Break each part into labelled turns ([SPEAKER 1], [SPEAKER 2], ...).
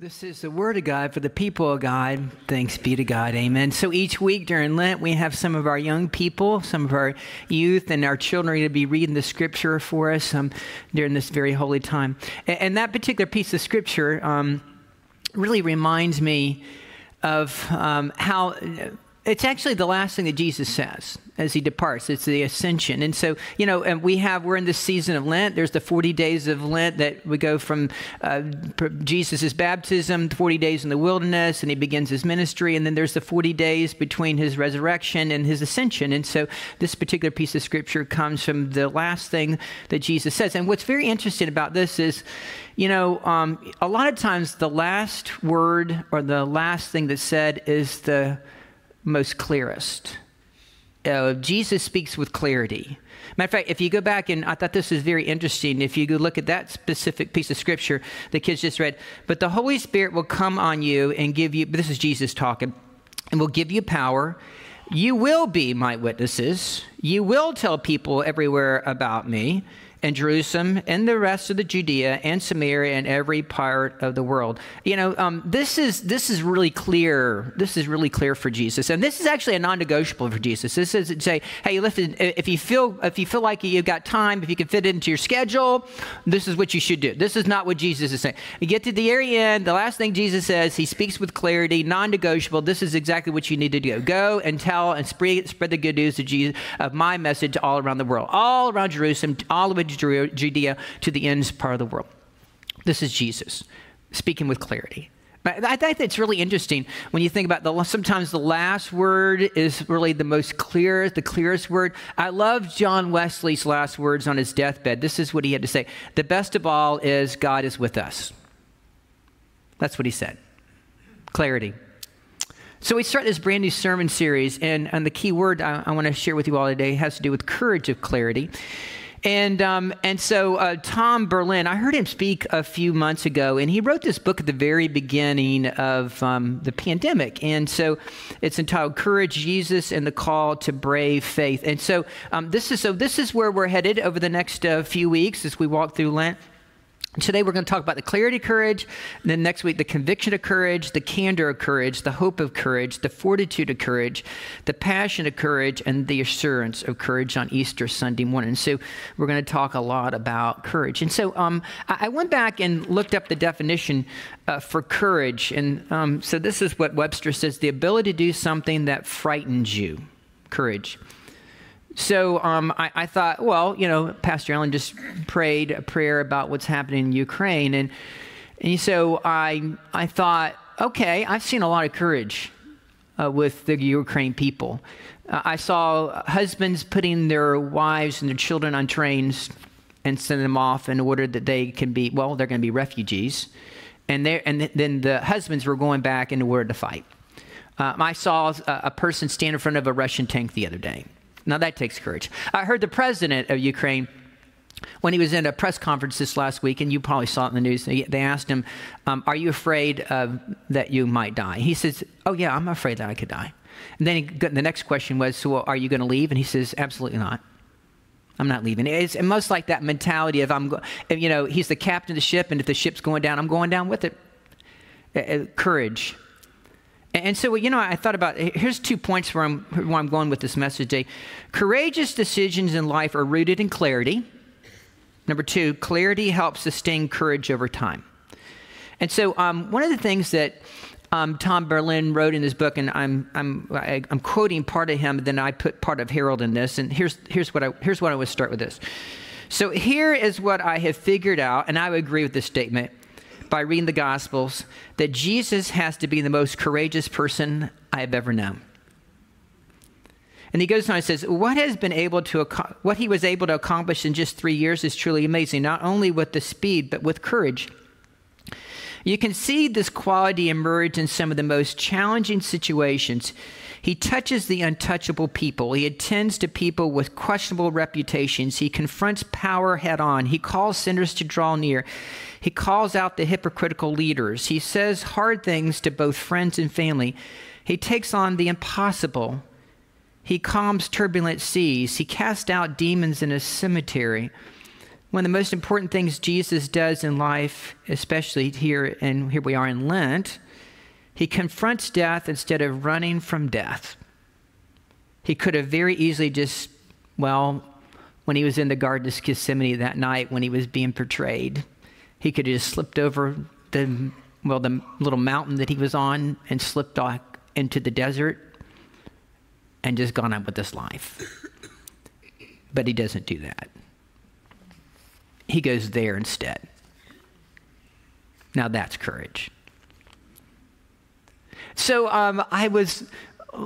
[SPEAKER 1] This is the Word of God for the people of God. Thanks be to God. Amen. So each week during Lent, we have some of our young people, some of our youth, and our children going to be reading the Scripture for us um, during this very holy time. And, and that particular piece of Scripture um, really reminds me of um, how it's actually the last thing that Jesus says as he departs. It's the ascension. And so, you know, and we have, we're in this season of Lent. There's the 40 days of Lent that we go from uh, Jesus' baptism, 40 days in the wilderness, and he begins his ministry. And then there's the 40 days between his resurrection and his ascension. And so this particular piece of scripture comes from the last thing that Jesus says. And what's very interesting about this is, you know, um, a lot of times the last word or the last thing that's said is the most clearest uh, Jesus speaks with clarity. Matter of fact, if you go back and I thought this was very interesting, if you look at that specific piece of scripture the kids just read, but the Holy Spirit will come on you and give you, this is Jesus talking, and will give you power. You will be my witnesses. You will tell people everywhere about me and Jerusalem and the rest of the Judea and Samaria and every part of the world. You know, um, this is this is really clear. This is really clear for Jesus, and this is actually a non-negotiable for Jesus. This is say, hey, listen, if you feel if you feel like you've got time, if you can fit it into your schedule, this is what you should do. This is not what Jesus is saying. You get to the very end, the last thing Jesus says, he speaks with clarity, non-negotiable. This is exactly what you need to do. Go and tell and spread spread the good news of Jesus of my message all around the world, all around Jerusalem, all over Judea to the ends part of the world. This is Jesus speaking with clarity. I think it's really interesting when you think about the sometimes the last word is really the most clear, the clearest word. I love John Wesley's last words on his deathbed. This is what he had to say. The best of all is God is with us. That's what he said. Clarity. So we start this brand new sermon series, and, and the key word I, I want to share with you all today has to do with courage of clarity. And, um, and so uh, Tom Berlin, I heard him speak a few months ago, and he wrote this book at the very beginning of um, the pandemic. And so it's entitled Courage, Jesus, and the Call to Brave Faith. And so, um, this, is, so this is where we're headed over the next uh, few weeks as we walk through Lent. Today, we're going to talk about the clarity of courage. And then next week, the conviction of courage, the candor of courage, the hope of courage, the fortitude of courage, the passion of courage, and the assurance of courage on Easter Sunday morning. So, we're going to talk a lot about courage. And so, um, I went back and looked up the definition uh, for courage. And um, so, this is what Webster says the ability to do something that frightens you. Courage. So um, I, I, thought, well, you know, Pastor Allen just prayed a prayer about what's happening in Ukraine, and and so I I thought, okay, I've seen a lot of courage uh, with the Ukraine people. Uh, I saw husbands putting their wives and their children on trains and sending them off in order that they can be well, they're going to be refugees, and and then the husbands were going back in order to fight. Uh, I saw a, a person stand in front of a Russian tank the other day now that takes courage. I heard the president of Ukraine when he was in a press conference this last week, and you probably saw it in the news, they asked him, um, Are you afraid that you might die? He says, Oh, yeah, I'm afraid that I could die. And then he, the next question was, So are you going to leave? And he says, Absolutely not. I'm not leaving. It's most like that mentality of, I'm, you know, he's the captain of the ship, and if the ship's going down, I'm going down with it. Uh courage. And so, you know, I thought about here's two points where I'm, where I'm going with this message today. Courageous decisions in life are rooted in clarity. Number two, clarity helps sustain courage over time. And so, um, one of the things that um, Tom Berlin wrote in his book, and I'm, I'm, I, am i am quoting part of him, then I put part of Harold in this. And here's, here's, what I, here's what I would start with this. So, here is what I have figured out, and I would agree with this statement by reading the Gospels that Jesus has to be the most courageous person I have ever known. And he goes on and says, what has been able to what he was able to accomplish in just three years is truly amazing, not only with the speed, but with courage. You can see this quality emerge in some of the most challenging situations. He touches the untouchable people. He attends to people with questionable reputations. He confronts power head on. He calls sinners to draw near. He calls out the hypocritical leaders. He says hard things to both friends and family. He takes on the impossible. He calms turbulent seas. He casts out demons in a cemetery. one of the most important things Jesus does in life, especially here, and here we are in Lent, he confronts death instead of running from death. He could have very easily just, well, when he was in the Garden of Gethsemane that night when he was being portrayed, he could have just slipped over the, well, the little mountain that he was on and slipped off into the desert and just gone on with his life. But he doesn't do that. He goes there instead. Now that's courage. So um, I was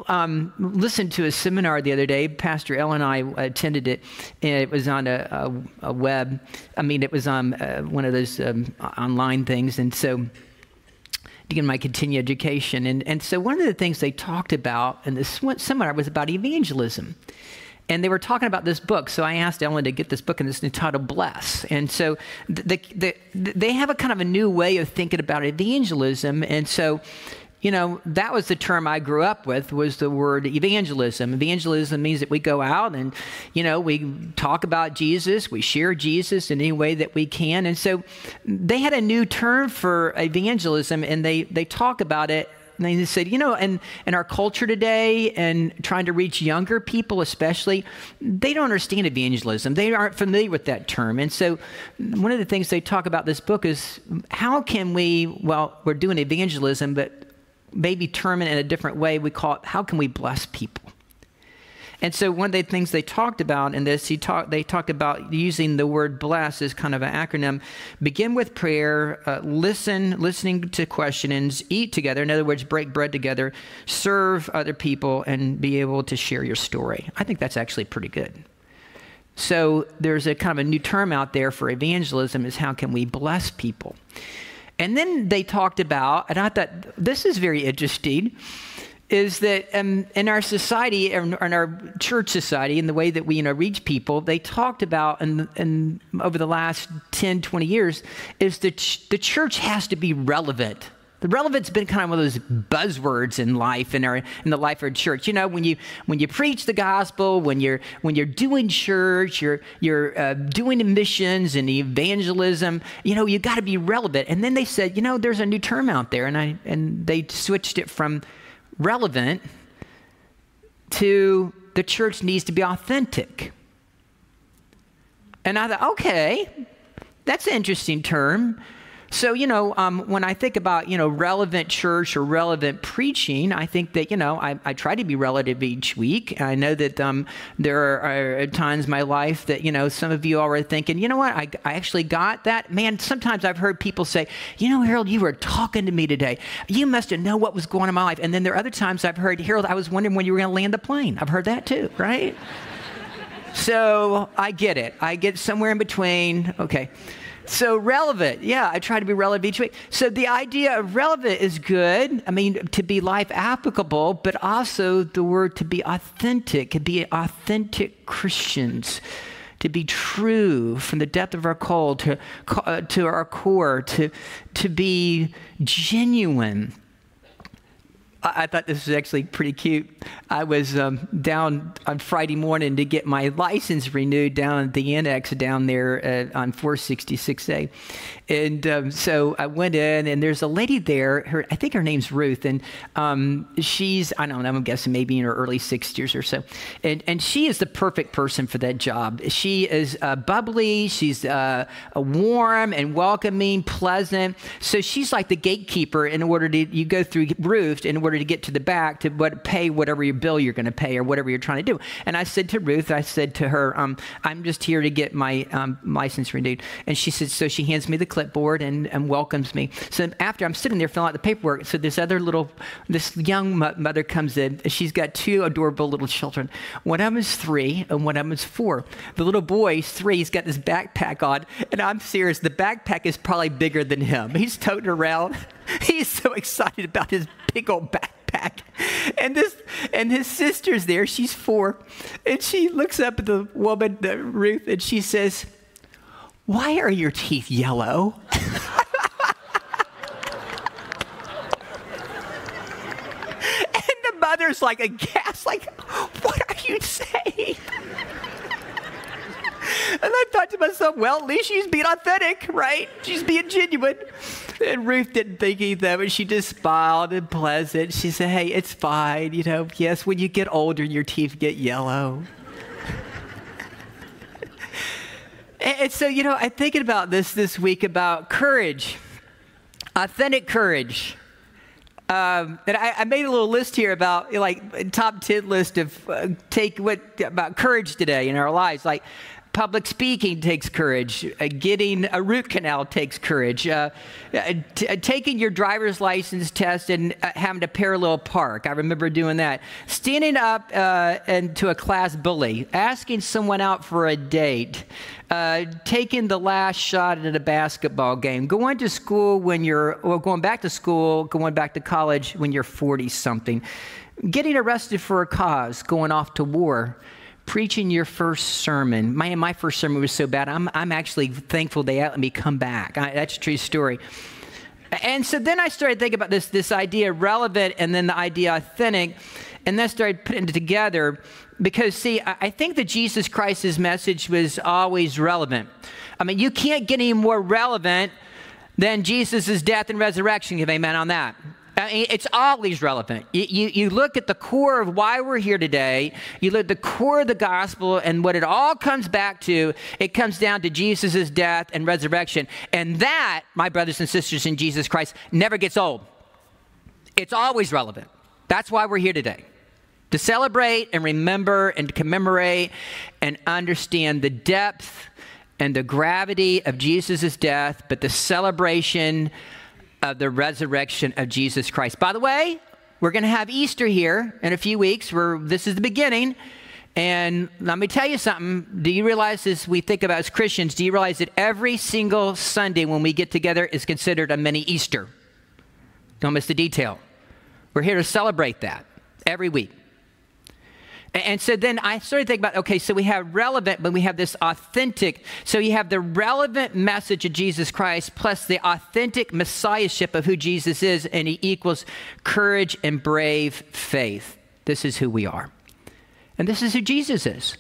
[SPEAKER 1] um, listened to a seminar the other day. Pastor Ellen and I attended it, and it was on a, a, a web. I mean, it was on uh, one of those um, online things, and so to get my continued education. And, and so one of the things they talked about in this seminar was about evangelism. And they were talking about this book. So I asked Ellen to get this book, and it's entitled Bless. And so the, the, the, they have a kind of a new way of thinking about evangelism. And so you know, that was the term I grew up with was the word evangelism. Evangelism means that we go out and, you know, we talk about Jesus, we share Jesus in any way that we can. And so they had a new term for evangelism and they, they talk about it and they said, you know, and in our culture today and trying to reach younger people, especially, they don't understand evangelism. They aren't familiar with that term. And so, one of the things they talk about this book is how can we, well, we're doing evangelism, but maybe term it in a different way. We call it how can we bless people? And so one of the things they talked about in this, he talked, they talked about using the word bless as kind of an acronym. Begin with prayer, uh, listen, listening to questions, eat together. In other words, break bread together, serve other people, and be able to share your story. I think that's actually pretty good. So there's a kind of a new term out there for evangelism is how can we bless people? And then they talked about, and I thought this is very interesting, is that um, in our society, in, in, our church society, in the way that we you know, reach people, they talked about, and, and over the last 10, 20 years, is that ch- the church has to be relevant the relevance has been kind of one of those buzzwords in life our in the life of church. You know, when you when you preach the gospel, when you're when you're doing church, you're you're uh, doing missions and evangelism. You know, you got to be relevant. And then they said, you know, there's a new term out there, and I and they switched it from relevant to the church needs to be authentic. And I thought, okay, that's an interesting term. So, you know, um, when I think about, you know, relevant church or relevant preaching, I think that, you know, I, I try to be relative each week. I know that um, there are, are, times in my life that, you know, some of you are thinking, you know what, I, I actually got that. Man, sometimes I've heard people say, you know, Harold, you were talking to me today. You must have known what was going on in my life. And then there are other times I've heard, Harold, I was wondering when you were going to land the plane. I've heard that too, right? so I get it. I get somewhere in between. Okay. So relevant, yeah, I try to be relevant each week. So the idea of relevant is good. I mean, to be life applicable, but also the word to be authentic, to be authentic Christians, to be true from the depth of our call to, uh, to our core, to, to be genuine. I, thought this was actually pretty cute. I was um, down on Friday morning to get my license renewed down at the annex down there uh, on 466A. And um, so I went in, and there's a lady there. Her, I think her name's Ruth, and um, she's I don't know. I'm guessing maybe in her early 60s or so. And and she is the perfect person for that job. She is uh, bubbly. She's uh, warm and welcoming, pleasant. So she's like the gatekeeper in order to you go through Ruth in order order to get to the back to what, pay whatever your bill you're going to pay or whatever you're trying to do. And I said to Ruth, I said to her, um, I'm just here to get my um, license renewed. And she said, so she hands me the clipboard and, and welcomes me. So after I'm sitting there filling out the paperwork, so this other little, this young mother comes in. She's got two adorable little children. One of them is three and one of them is four. The little boy, boy's three. He's got this backpack on. And I'm serious, the backpack is probably bigger than him. He's toting around. He's so excited about his big old backpack. And this and his sister's there, she's four. And she looks up at the woman, the Ruth, and she says, Why are your teeth yellow? and the mother's like aghast, like, what are you saying? And I thought to myself, well, at least she's being authentic, right? She's being genuine. And Ruth didn't think anything She just smiled and pleasant. She said, hey, it's fine. You know, yes, when you get older, your teeth get yellow. and, and so, you know, I'm thinking about this this week about courage, authentic courage. Um, and I, I, made a little list here about like top 10 list of uh, take what about courage today in our lives. Like public speaking takes courage. Uh, getting a root canal takes courage. Uh, uh t- uh, taking your driver's license test and uh, having to parallel park. I remember doing that. Standing up to a class bully. Asking someone out for a date. taking the last shot at a basketball game. Going to school when you're, well, going back to school, going back to college when you're 40 something. Getting arrested for a cause. Going off to war preaching your first sermon. My, my first sermon was so bad, I'm, I'm actually thankful they let me come back. I, that's a true story. And so then I started thinking about this, this idea relevant and then the idea authentic, and then started putting it together because, see, I, I think that Jesus Christ's message was always relevant. I mean, you can't get any more relevant than Jesus' death and resurrection. Give amen on that. I mean, it's always relevant. You, you, you, look at the core of why we're here today, you look at the core of the gospel, and what it all comes back to, it comes down to Jesus' death and resurrection. And that, my brothers and sisters in Jesus Christ, never gets old. It's always relevant. That's why we're here today. To celebrate and remember and commemorate and understand the depth and the gravity of Jesus' death, but the celebration of the resurrection of Jesus Christ. By the way, we're going to have Easter here in a few weeks. Where this is the beginning. And let me tell you something. Do you realize as we think about as Christians, do you realize that every single Sunday when we get together is considered a mini Easter? Don't miss the detail. We're here to celebrate that every week. And so then I started thinking about okay, so we have relevant, but we have this authentic. So you have the relevant message of Jesus Christ plus the authentic messiahship of who Jesus is, and he equals courage and brave faith. This is who we are. And this is who Jesus is.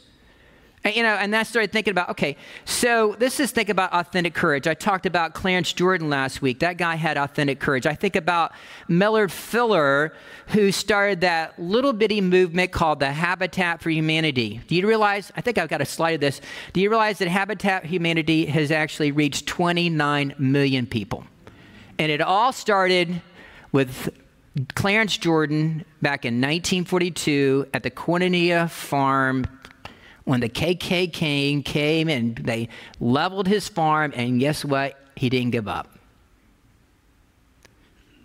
[SPEAKER 1] And, you know, and I started thinking about, okay, so this is think about authentic courage. I talked about Clarence Jordan last week. That guy had authentic courage. I think about Millard Fuller, who started that little bitty movement called the Habitat for Humanity. Do you realize? I think I've got a slide of this. Do you realize that Habitat Humanity has actually reached 29 million people? And it all started with Clarence Jordan back in 1942 at the Koinonia Farm when the KKK came and they leveled his farm, and guess what? He didn't give up.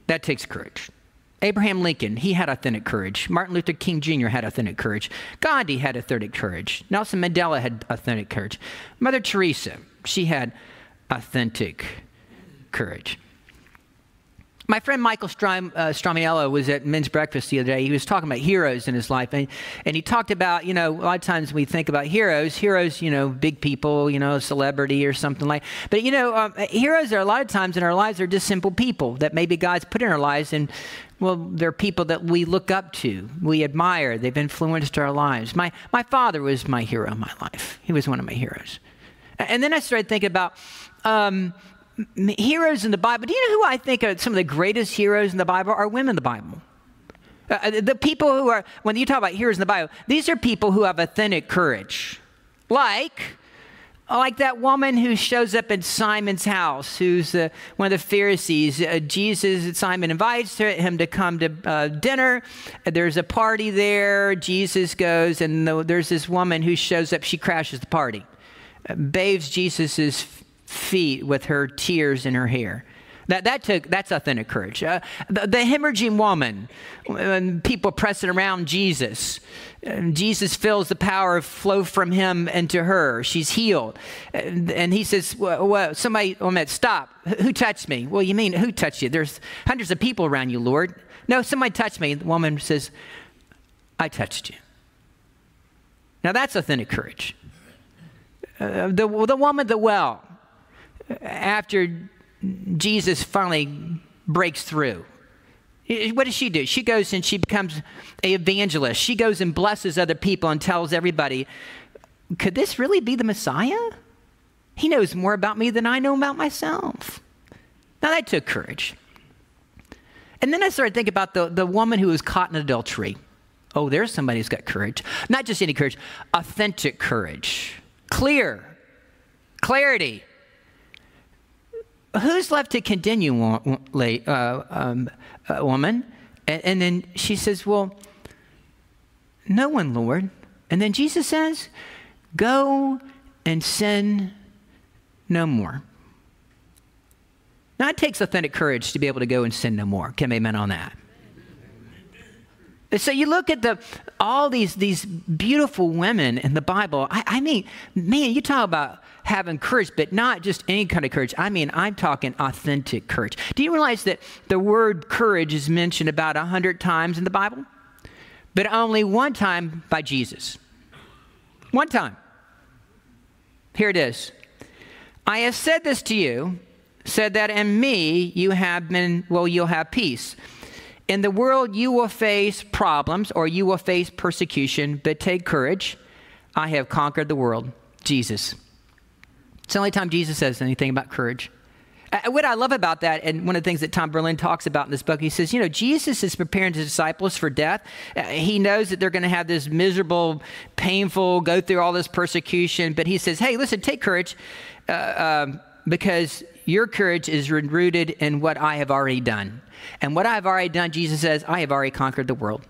[SPEAKER 1] That takes courage. Abraham Lincoln, he had authentic courage. Martin Luther King Jr. had authentic courage. Gandhi had authentic courage. Nelson Mandela had authentic courage. Mother Teresa, she had authentic courage. My friend Michael Strom, uh, was at men's breakfast the other day. He was talking about heroes in his life, and, and he talked about, you know, a lot of times we think about heroes, heroes, you know, big people, you know, celebrity or something like. But you know, um, heroes are a lot of times in our lives are just simple people that maybe God's put in our lives, and well, they're people that we look up to, we admire. They've influenced our lives. My my father was my hero in my life. He was one of my heroes. And then I started thinking about. Um, heroes in the Bible. Do you know who I think are some of the greatest heroes in the Bible are women in the Bible? Uh, uh, the people who are, when you talk about heroes in the Bible, these are people who have authentic courage. Like, like that woman who shows up at Simon's house, who's uh, one of the Pharisees. Uh, Jesus, Simon invites her, him to come to uh, dinner. There's a party there. Jesus goes, and the, there's this woman who shows up. She crashes the party, uh, bathes Jesus's feet with her tears in her hair. That, that took, that's authentic courage. Uh, the, the, hemorrhaging woman, when people pressing around Jesus, Jesus feels the power flow from him into her. She's healed. And, and he says, well, well, somebody, oh, man, stop. Who touched me? Well, you mean, who touched you? There's hundreds of people around you, Lord. No, somebody touched me. The woman says, I touched you. Now that's authentic courage. Uh, the, the woman at the well, after Jesus finally breaks through. What does she do? She goes and she becomes an evangelist. She goes and blesses other people and tells everybody could this really be the Messiah? He knows more about me than I know about myself. Now that took courage. And then I started thinking about the, the woman who was caught in adultery. Oh, there's somebody who's got courage. Not just any courage, authentic courage. Clear. Clarity. Who's left to continue, uh, um, uh, woman? And, and then she says, Well, no one, Lord. And then Jesus says, Go and sin no more. Now, it takes authentic courage to be able to go and sin no more. Can amen on that? So you look at the all these these beautiful women in the Bible. I, I, mean, man, you talk about having courage, but not just any kind of courage. I mean, I'm talking authentic courage. Do you realize that the word courage is mentioned about a hundred times in the Bible, but only one time by Jesus? One time. Here it is. I have said this to you, said that in me you have been, well, you'll have peace. In the world you will face problems or you will face persecution, but take courage. I have conquered the world. Jesus. It's the only time Jesus says anything about courage. Uh, what I love about that, and one of the things that Tom Berlin talks about in this book, he says, you know, Jesus is preparing his disciples for death. Uh, he knows that they're going to have this miserable, painful, go through all this persecution, but he says, hey, listen, take courage uh, um, because your courage is rooted in what I have already done. And what I've already done, Jesus says, I have already conquered the world.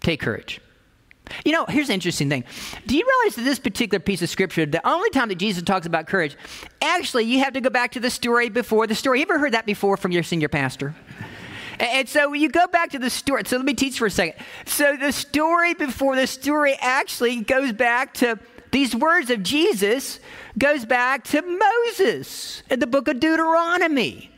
[SPEAKER 1] Take courage. You know, here's the interesting thing. Do you realize that this particular piece of scripture, the only time that Jesus talks about courage, actually, you have to go back to the story before the story. You ever heard that before from your senior pastor? And so you go back to the story. So let me teach for a second. So the story before the story actually goes back to these words of Jesus goes back to Moses in the book of Deuteronomy.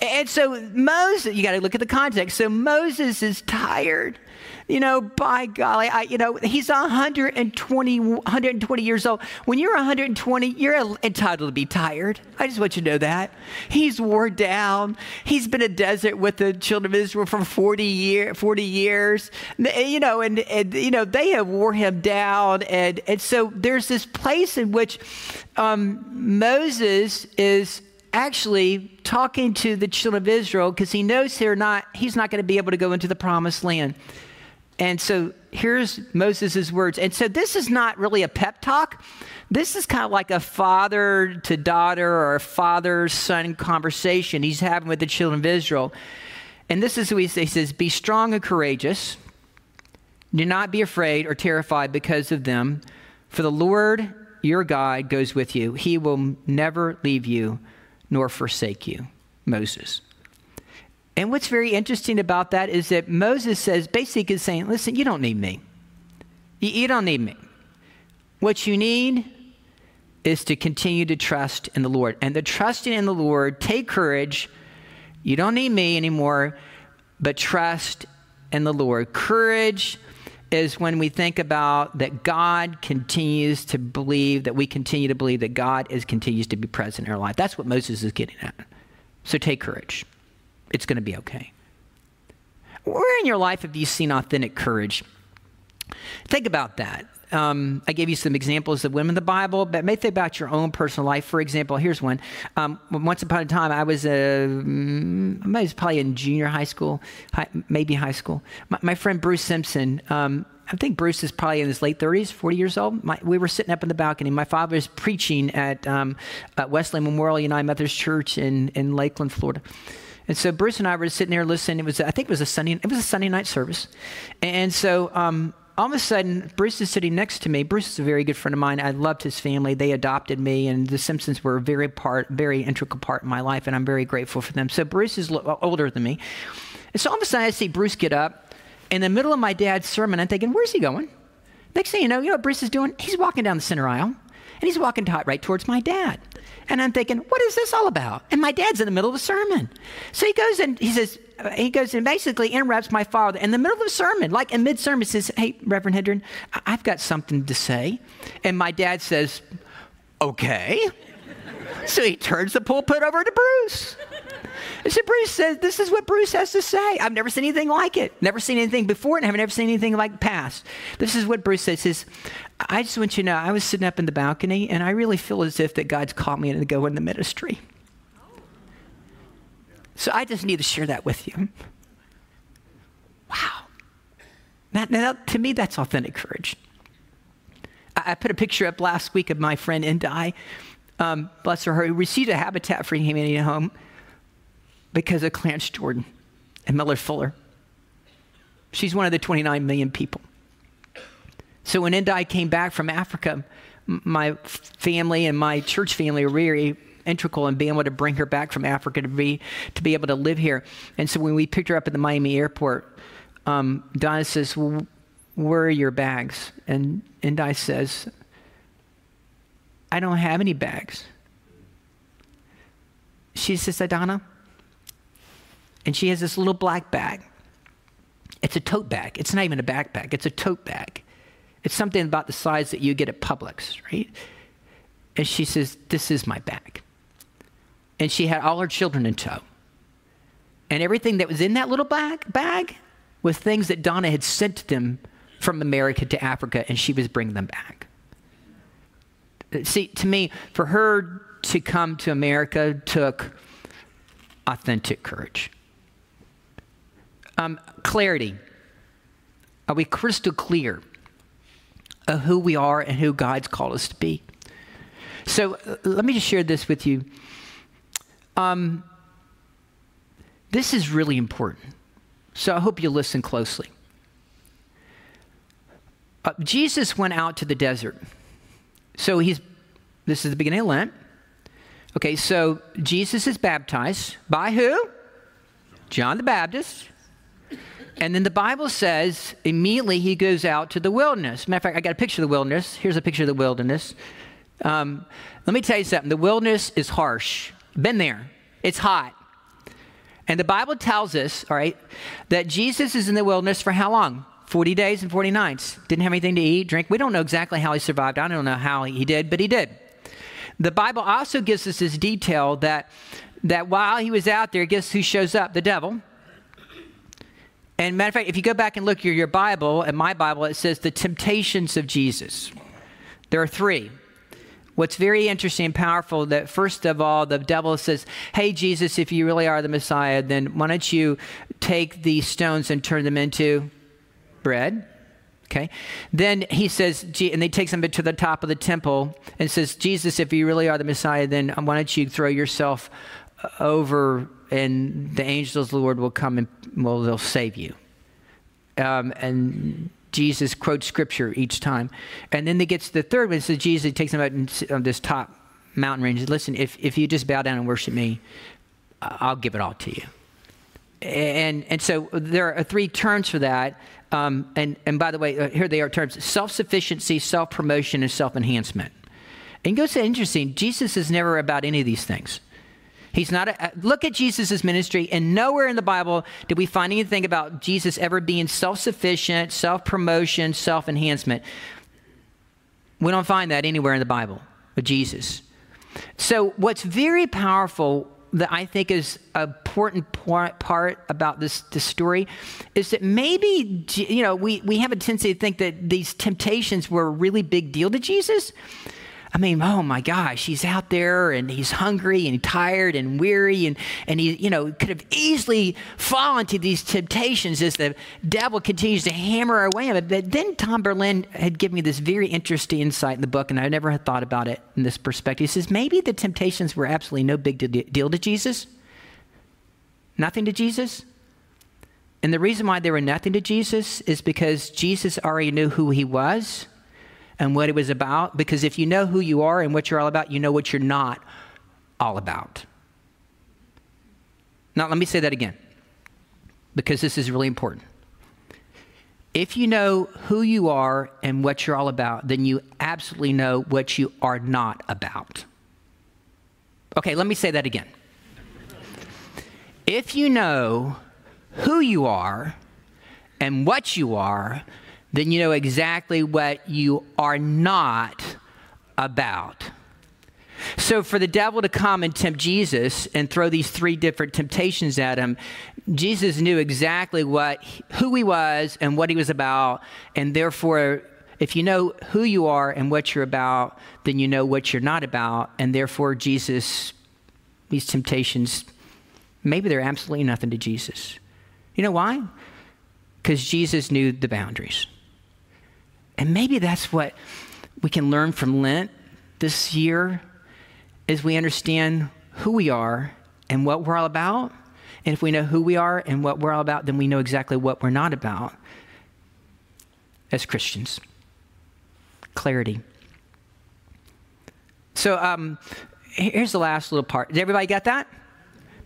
[SPEAKER 1] And so Moses, you got to look at the context. So Moses is tired. You know, by golly, I, you know, he's 120, 120 years old. When you're 120, you're entitled to be tired. I just want you to know that. He's worn down. He's been in desert with the children of Israel for 40, year, 40 years. You know, and, and, you know, they have wore him down. And, and so there's this place in which um, Moses is actually talking to the children of Israel because he knows they're not, he's not going to be able to go into the promised land. And so here's Moses' words. And so this is not really a pep talk. This is kind of like a father to daughter or a father son conversation he's having with the children of Israel. And this is what he says. He says, Be strong and courageous. Do not be afraid or terrified because of them, for the Lord your God goes with you. He will never leave you nor forsake you. Moses. And what's very interesting about that is that Moses says, basically, is saying, listen, you don't need me. You, you don't need me. What you need is to continue to trust in the Lord. And the trusting in the Lord, take courage. You don't need me anymore, but trust in the Lord. Courage is when we think about that God continues to believe, that we continue to believe that God is continues to be present in our life. That's what Moses is getting at. So take courage. It's going to be okay. Where in your life have you seen authentic courage? Think about that. Um, I gave you some examples of women in the Bible, but maybe think about your own personal life. For example, here's one. Um, once upon a time, I was, uh, mm, was probably in junior high school, high, maybe high school. My, my friend Bruce Simpson, um, I think Bruce is probably in his late 30s, 40 years old. My, we were sitting up in the balcony. My father was preaching at, um, at Wesley Memorial United Methodist Church in, in Lakeland, Florida. And so Bruce and I were sitting there listening. It was, I think it was a Sunday, it was a Sunday night service. And so um, all of a sudden, Bruce is sitting next to me. Bruce is a very good friend of mine. I loved his family. They adopted me, and the Simpsons were a very part, very integral part in my life, and I'm very grateful for them. So Bruce is lo- older than me. And so all of a sudden, I see Bruce get up in the middle of my dad's sermon. I'm thinking, where's he going? Next thing you know, you know what Bruce is doing? He's walking down the center aisle, and he's walking right towards my dad. And I'm thinking, what is this all about? And my dad's in the middle of a sermon. So he goes and he says, he goes and basically interrupts my father in the middle of a sermon, like in mid sermon, says, Hey, Reverend Hendren, I've got something to say. And my dad says, Okay. so he turns the pulpit over to Bruce. And so Bruce says, This is what Bruce has to say. I've never seen anything like it. Never seen anything before, and I've never seen anything like past. This is what Bruce says. says I just want you to know, I was sitting up in the balcony, and I really feel as if that God's called me to go in the ministry. So I just need to share that with you. Wow. That, now, to me, that's authentic courage. I, I, put a picture up last week of my friend Indai, um, bless her, who received a Habitat for Humanity home because of Clarence Jordan and Miller Fuller. She's one of the 29 million people. So when Indai came back from Africa, my family and my church family were very integral in being able to bring her back from Africa to be to be able to live here. And so when we picked her up at the Miami airport, um, Donna says, well, "Where are your bags?" And and I says, "I don't have any bags." She says, "Donna," and she has this little black bag. It's a tote bag. It's not even a backpack. It's a tote bag. It's something about the size that you get at Publix, right? And she says, This is my bag and she had all her children in tow. And everything that was in that little bag, bag was things that Donna had sent them from America to Africa, and she was bringing them back. See, to me, for her to come to America took authentic courage. Um, clarity. Are we crystal clear of who we are and who God's called us to be? So uh, let me just share this with you. Um, this is really important. So I hope you listen closely. Uh, Jesus went out to the desert. So he's, this is the beginning of Lent. Okay, so Jesus is baptized by who? John the Baptist. And then the Bible says immediately he goes out to the wilderness. Matter of fact, I got a picture of the wilderness. Here's a picture of the wilderness. Um, let me tell you something the wilderness is harsh. Been there. It's hot. And the Bible tells us, all right, that Jesus is in the wilderness for how long? 40 days and 40 nights. Didn't have anything to eat, drink. We don't know exactly how he survived. I don't know how he did, but he did. The Bible also gives us this detail that, that while he was out there, guess who shows up? The devil. And matter of fact, if you go back and look at your Bible, and my Bible, it says the temptations of Jesus. There are three. What's very interesting and powerful that first of all, the devil says, Hey, Jesus, if you really are the Messiah, then why don't you take these stones and turn them into bread? Okay. Then he says, and he takes him to the top of the temple and says, Jesus, if you really are the Messiah, then why don't you throw yourself over and the angels of the Lord will come and well, they'll save you. Um, and Jesus quotes scripture each time. And then they get to the third one. So Jesus takes them out on this top mountain range. Listen, if, if you just bow down and worship me, I'll give it all to you. And, and so there are three terms for that. Um, and, and by the way, uh, here they are terms self sufficiency, self promotion, and self enhancement. And goes to interesting, Jesus is never about any of these things. He's not a, uh, look at Jesus' ministry, and nowhere in the Bible did we find anything about Jesus ever being self sufficient, self promotion, self enhancement. We don't find that anywhere in the Bible with Jesus. So, what's very powerful that I think is an important part about this, this story is that maybe, you know, we, we have a tendency to think that these temptations were a really big deal to Jesus. I mean, oh my gosh, he's out there and he's hungry and tired and weary and, and he, you know, could have easily fallen to these temptations as the devil continues to hammer away at him. But then Tom Berlin had given me this very interesting insight in the book, and I never had thought about it in this perspective. He says maybe the temptations were absolutely no big deal to Jesus. Nothing to Jesus. And the reason why they were nothing to Jesus is because Jesus already knew who he was and what it was about. Because if you know who you are and what you're all about, you know what you're not all about. Now, let me say that again, because this is really important. If you know who you are and what you're all about, then you absolutely know what you are not about. Okay, let me say that again. If you know who you are and what you are, then you know exactly what you are not about. So, for the devil to come and tempt Jesus and throw these three different temptations at him, Jesus knew exactly what, who he was and what he was about, and therefore, if you know who you are and what you're about, then you know what you're not about, and therefore, Jesus, these temptations, maybe they're absolutely nothing to Jesus. You know why? Because Jesus knew the boundaries. And maybe that's what we can learn from Lent this year as we understand who we are and what we're all about. And if we know who we are and what we're all about, then we know exactly what we're not about as Christians. Clarity. So um, here's the last little part. Did everybody get that?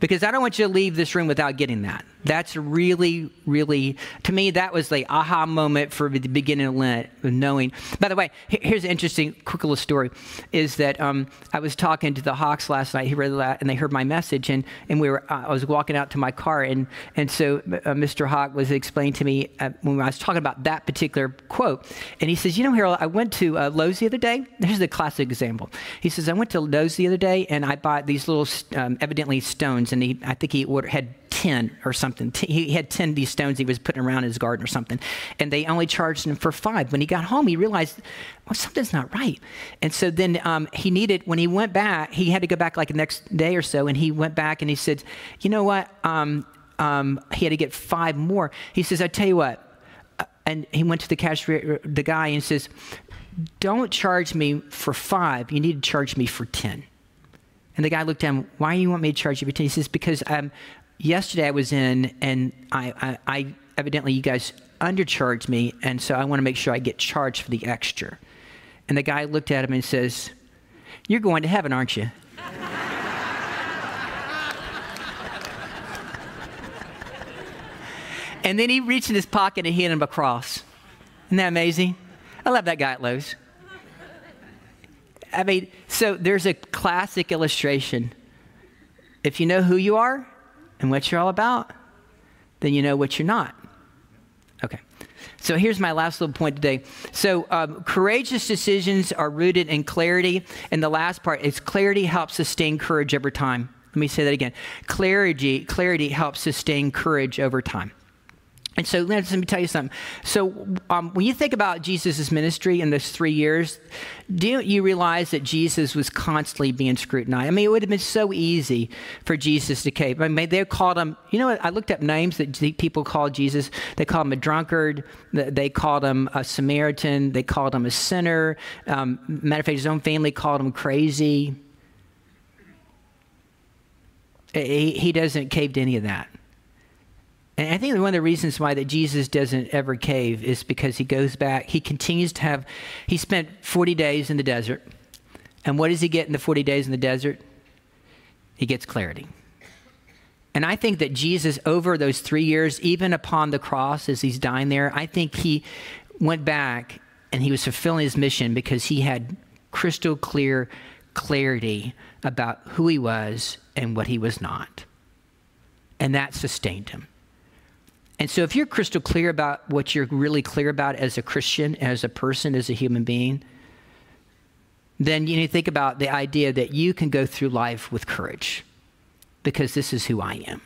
[SPEAKER 1] Because I don't want you to leave this room without getting that. That's really, really, to me, that was the aha moment for the beginning of Lent, knowing. By the way, here's an interesting, quick little story is that um, I was talking to the Hawks last night, he read and they heard my message, and, and we were, uh, I was walking out to my car, and, and so uh, Mr. Hawk was explaining to me uh, when I was talking about that particular quote, and he says, You know, Harold, I went to uh, Lowe's the other day. Here's the classic example. He says, I went to Lowe's the other day, and I bought these little, um, evidently stones, and he, I think he ordered, had 10 or something. He had 10 of these stones he was putting around his garden or something. And they only charged him for five. When he got home, he realized, well, something's not right. And so then um, he needed, when he went back, he had to go back like the next day or so. And he went back and he said, you know what? Um, um, he had to get five more. He says, I tell you what. Uh, and he went to the cashier, the guy, and says, don't charge me for five. You need to charge me for 10. And the guy looked at him, why do you want me to charge you for 10? He says, because um, yesterday I was in, and I, I, I evidently you guys undercharged me, and so I want to make sure I get charged for the extra. And the guy looked at him and says, You're going to heaven, aren't you? and then he reached in his pocket and handed him a cross. Isn't that amazing? I love that guy at Lowe's. I mean, so there's a classic illustration. If you know who you are, and what you're all about, then you know what you're not. Okay. So here's my last little point today. So um, courageous decisions are rooted in clarity. And the last part is clarity helps sustain courage over time. Let me say that again. Clarity, clarity helps sustain courage over time. And so let me tell you something. So um, when you think about Jesus' ministry in those three years, don't you realize that Jesus was constantly being scrutinized? I mean, it would have been so easy for Jesus to cave. I mean, they called him, you know what? I looked up names that people called Jesus. They called him a drunkard. They called him a Samaritan. They called him a sinner. Um, matter of fact, his own family called him crazy. He, he doesn't cave to any of that. And I think one of the reasons why that Jesus doesn't ever cave is because he goes back, he continues to have, he spent 40 days in the desert. And what does he get in the 40 days in the desert? He gets clarity. And I think that Jesus, over those three years, even upon the cross as he's dying there, I think he went back and he was fulfilling his mission because he had crystal clear clarity about who he was and what he was not. And that sustained him. And so, if you're crystal clear about what you're really clear about as a Christian, as a person, as a human being, then you need to think about the idea that you can go through life with courage because this is who I am.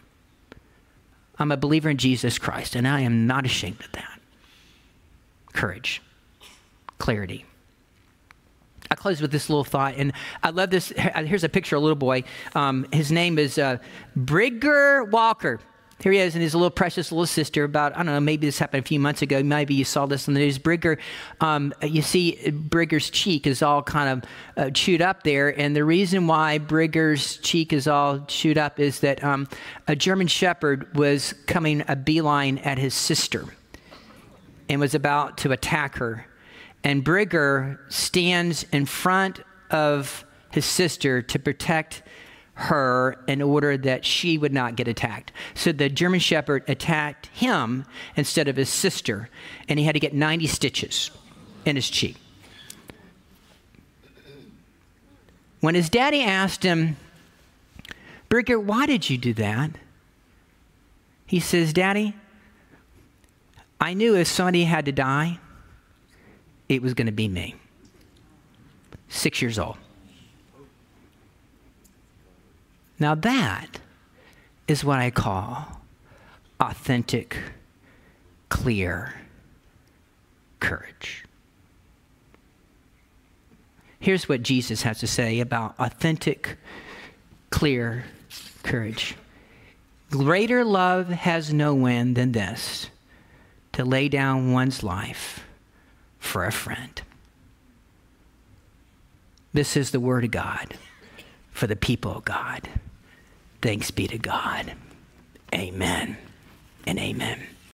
[SPEAKER 1] I'm a believer in Jesus Christ, and I am not ashamed of that. Courage, clarity. I close with this little thought, and I love this. Here's a picture of a little boy. Um, his name is uh, Bridger Walker. Here he is and his little precious little sister. About I don't know, maybe this happened a few months ago. Maybe you saw this on the news. Bridger, um, you see Bridger's cheek is all kind of uh, chewed up there, and the reason why Bridger's cheek is all chewed up is that um, a German Shepherd was coming a beeline at his sister, and was about to attack her, and Bridger stands in front of his sister to protect her in order that she would not get attacked. So the German Shepherd attacked him instead of his sister, and he had to get 90 stitches in his cheek. When his daddy asked him, Bridger, why did you do that? He says, Daddy, I knew if somebody had to die, it was going to be me. Six years old. Now, that is what I call authentic, clear courage. Here's what Jesus has to say about authentic, clear courage. Greater love has no one than this to lay down one's life for a friend. This is the Word of God for the people of God. Thanks be to God. Amen and amen.